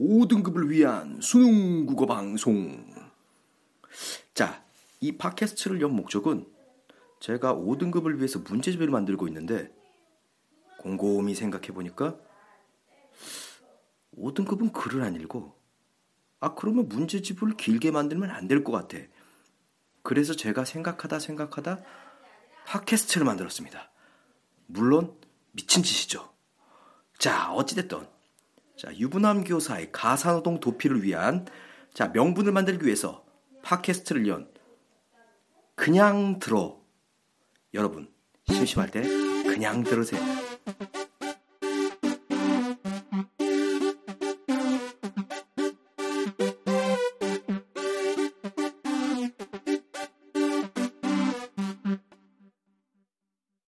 5등급을 위한 수능 국어 방송 자, 이 팟캐스트를 연 목적은 제가 5등급을 위해서 문제집을 만들고 있는데 곰곰이 생각해 보니까 5등급은 글을 안 읽고 아 그러면 문제집을 길게 만들면 안 될 것 같아. 그래서 제가 생각하다 생각하다 팟캐스트를 만들었습니다. 물론 미친 짓이죠. 자 어찌됐든 자 유부남 교사의 가사노동 도피를 위한 자 명분을 만들기 위해서 팟캐스트를 연 그냥 들어 여러분 심심할 때 그냥 들으세요.